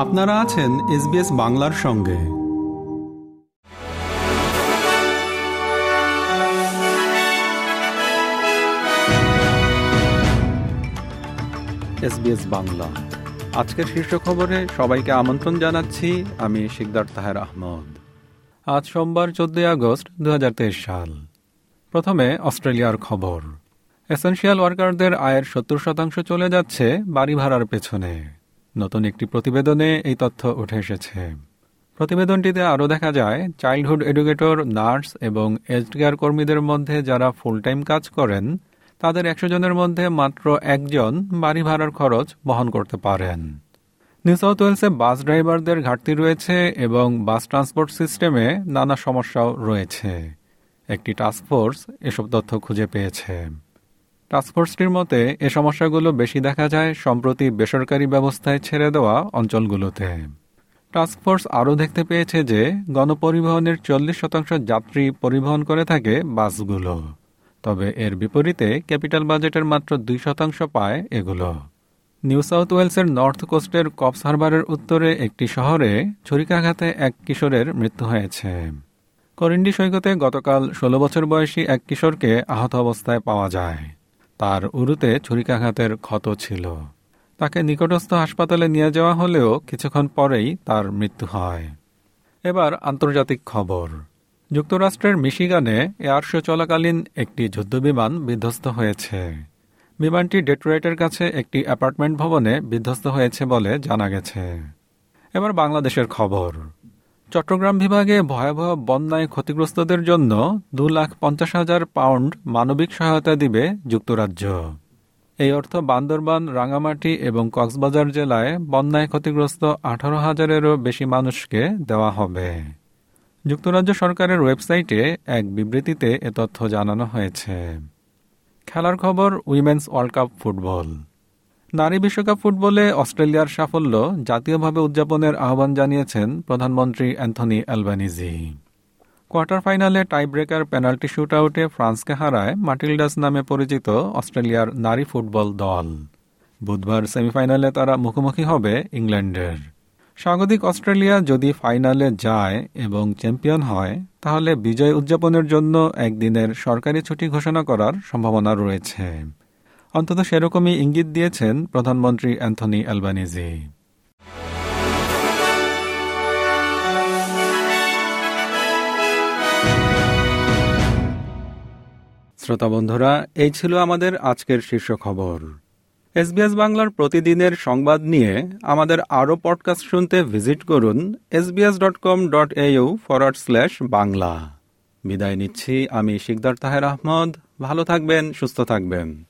আপনারা আছেন এসবিএস বাংলার সঙ্গে। এসবিএস বাংলা। আজকের শীর্ষ খবরে সবাইকে আমন্ত্রণ জানাচ্ছি, আমি শিকদার তাহের আহমদ। আজ সোমবার চোদ্দই আগস্ট দু হাজার তেইশ সাল। প্রথমে অস্ট্রেলিয়ার খবর। এসেন্সিয়াল ওয়ার্কারদের আয়ের সত্তর শতাংশ চলে যাচ্ছে বাড়ি ভাড়ার পেছনে। নতুন একটি প্রতিবেদনে এই তথ্য উঠে এসেছে। প্রতিবেদনটিতে আরও দেখা যায়, চাইল্ডহুড এডুকেটর, নার্স এবং এজড কেয়ার কর্মীদের মধ্যে যারা ফুল টাইম কাজ করেন, তাদের একশো জনের মধ্যে মাত্র একজন বাড়ি ভাড়ার খরচ বহন করতে পারেন। নিউ সাউথ ওয়েলসে বাস ড্রাইভারদের ঘাটতি রয়েছে এবং বাস ট্রান্সপোর্ট সিস্টেমে নানা সমস্যাও রয়েছে। একটি টাস্কফোর্স এসব তথ্য খুঁজে পেয়েছে। টাস্কফোর্সটির মতে, এ সমস্যাগুলো বেশি দেখা যায় সম্প্রতি বেসরকারি ব্যবস্থায় ছেড়ে দেওয়া অঞ্চলগুলোতে। টাস্কফোর্স আরও দেখতে পেয়েছে যে, গণপরিবহনের চল্লিশ শতাংশ যাত্রী পরিবহন করে থাকে বাসগুলো। তবে এর বিপরীতে, ক্যাপিটাল বাজেটের মাত্র দুই শতাংশ পায় এগুলো। নিউ সাউথ ওয়েলসের নর্থ কোস্টের কপস হারবারের উত্তরে একটি শহরে ছুরিকাঘাতে এক কিশোরের মৃত্যু হয়েছে। করিন্ডি সৈকতে গতকাল ষোলো বছর বয়সী এক কিশোরকে আহত অবস্থায় পাওয়া যায়। তার উরুতে ছুরিকাঘাতের ক্ষত ছিল। তাকে নিকটস্থ হাসপাতালে নিয়ে যাওয়া হলেও কিছুক্ষণ পরেই তার মৃত্যু হয়। এবার আন্তর্জাতিক খবর। যুক্তরাষ্ট্রের মিশিগানে এয়ার শো চলাকালীন একটি যুদ্ধবিমান বিধ্বস্ত হয়েছে। বিমানটি ডেট্রয়েটের কাছে একটি অ্যাপার্টমেন্ট ভবনে বিধ্বস্ত হয়েছে বলে জানা গেছে। এবার বাংলাদেশের খবর। চট্টগ্রাম বিভাগে ভয়াবহ বন্যায় ক্ষতিগ্রস্তদের জন্য দু লাখ পঞ্চাশ হাজার পাউন্ড মানবিক সহায়তা দিবে যুক্তরাজ্য। এই অর্থ বান্দরবান, রাঙামাটি এবং কক্সবাজার জেলায় বন্যায় ক্ষতিগ্রস্ত আঠারো হাজারেরও বেশি মানুষকে দেওয়া হবে। যুক্তরাজ্য সরকারের ওয়েবসাইটে এক বিবৃতিতে এ তথ্য জানানো হয়েছে। খেলার খবর উইমেন্স ওয়ার্ল্ড কাপ ফুটবল। নারী বিশ্বকাপ ফুটবলে অস্ট্রেলিয়ার সাফল্য জাতীয়ভাবে উদযাপনের আহ্বান জানিয়েছেন প্রধানমন্ত্রী অ্যান্থনি অ্যালবানিজি। কোয়ার্টার ফাইনালে টাই ব্রেকার পেনাল্টি শুট আউটে ফ্রান্সকে হারায় মাটিল্ডাস নামে পরিচিত অস্ট্রেলিয়ার নারী ফুটবল দল। বুধবার সেমিফাইনালে তারা মুখোমুখি হবে ইংল্যান্ডের। স্বাগতিক অস্ট্রেলিয়া যদি ফাইনালে যায় এবং চ্যাম্পিয়ন হয়, তাহলে বিজয় উদযাপনের জন্য একদিনের সরকারি ছুটি ঘোষণা করার সম্ভাবনা রয়েছে। অন্তত সেরকমই ইঙ্গিত দিয়েছেন প্রধানমন্ত্রী অ্যান্থনি অ্যালবানিজি শ্রোতা বন্ধুরা, এই ছিল আমাদের আজকের শীর্ষ খবর। এসবিএস বাংলার প্রতিদিনের সংবাদ নিয়ে আমাদের আরও পডকাস্ট শুনতে ভিজিট করুন SBS dot com dot au forward slash Bangla. বিদায় নিচ্ছি, আমি শিকদার তাহের আহমদ। ভালো থাকবেন, সুস্থ থাকবেন।